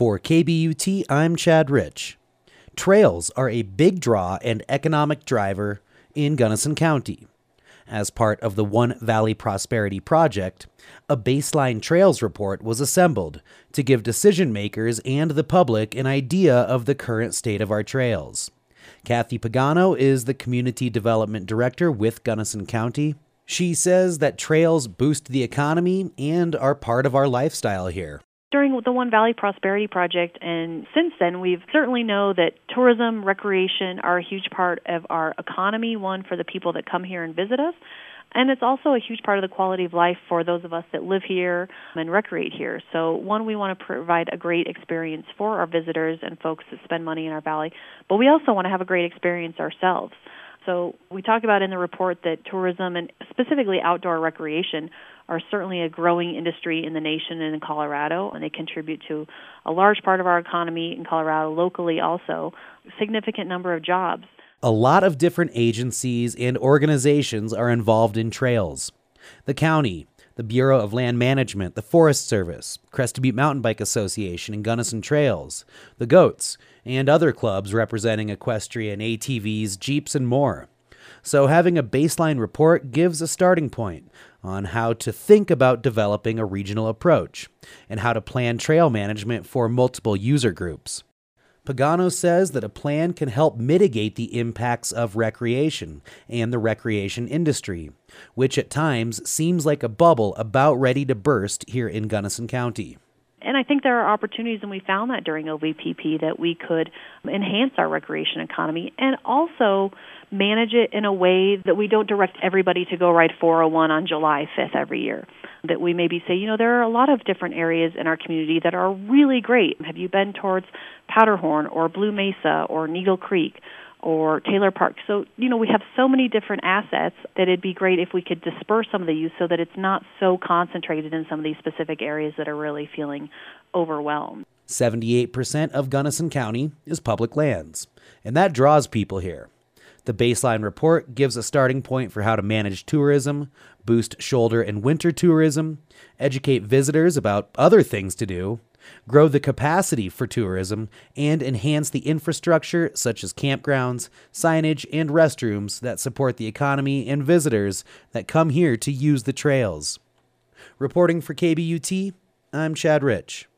For KBUT, I'm Chad Rich. Trails are a big draw and economic driver in Gunnison County. As part of the One Valley Prosperity Project, a baseline trails report was assembled to give decision makers and the public an idea of the current state of our trails. Kathy Pagano is the Community Development Director with Gunnison County. She says that trails boost the economy and are part of our lifestyle here during the One Valley Prosperity Project, and since then, we've certainly know that tourism, recreation are a huge part of our economy. One for the people that come here and visit us, and it's also a huge part of the quality of life for those of us that live here and recreate here. So, one, we want to provide a great experience for our visitors and folks that spend money in our valley, but we also want to have a great experience ourselves. So, we talk about in the report that tourism and specifically outdoor recreation are certainly a growing industry in the nation and in Colorado, and they contribute to a large part of our economy in Colorado, locally also, significant number of jobs. A lot of different agencies and organizations are involved in trails. The county, the Bureau of Land Management, the Forest Service, Crested Butte Mountain Bike Association, and Gunnison Trails, the Goats, and other clubs representing equestrian, ATVs, Jeeps, and more. So, having a baseline report gives a starting point on how to think about developing a regional approach and how to plan trail management for multiple user groups. Pagano says that a plan can help mitigate the impacts of recreation and the recreation industry, which at times seems like a bubble about ready to burst here in Gunnison County. And I think there are opportunities, and we found that during OVPP, that we could enhance our recreation economy and also manage it in a way that we don't direct everybody to go ride 401 on July 5th every year. That we maybe say, you know, there are a lot of different areas in our community that are really great. Have you been towards Powderhorn or Blue Mesa or Needle Creek? Or Taylor Park. So, you know, we have so many different assets that it'd be great if we could disperse some of the use so that it's not so concentrated in some of these specific areas that are really feeling overwhelmed. 78% of Gunnison County is public lands, and that draws people here. The baseline report gives a starting point for how to manage tourism, boost shoulder and winter tourism, educate visitors about other things to do, grow the capacity for tourism, and enhance the infrastructure such as campgrounds, signage, and restrooms that support the economy and visitors that come here to use the trails. Reporting for KBUT, I'm Chad Rich.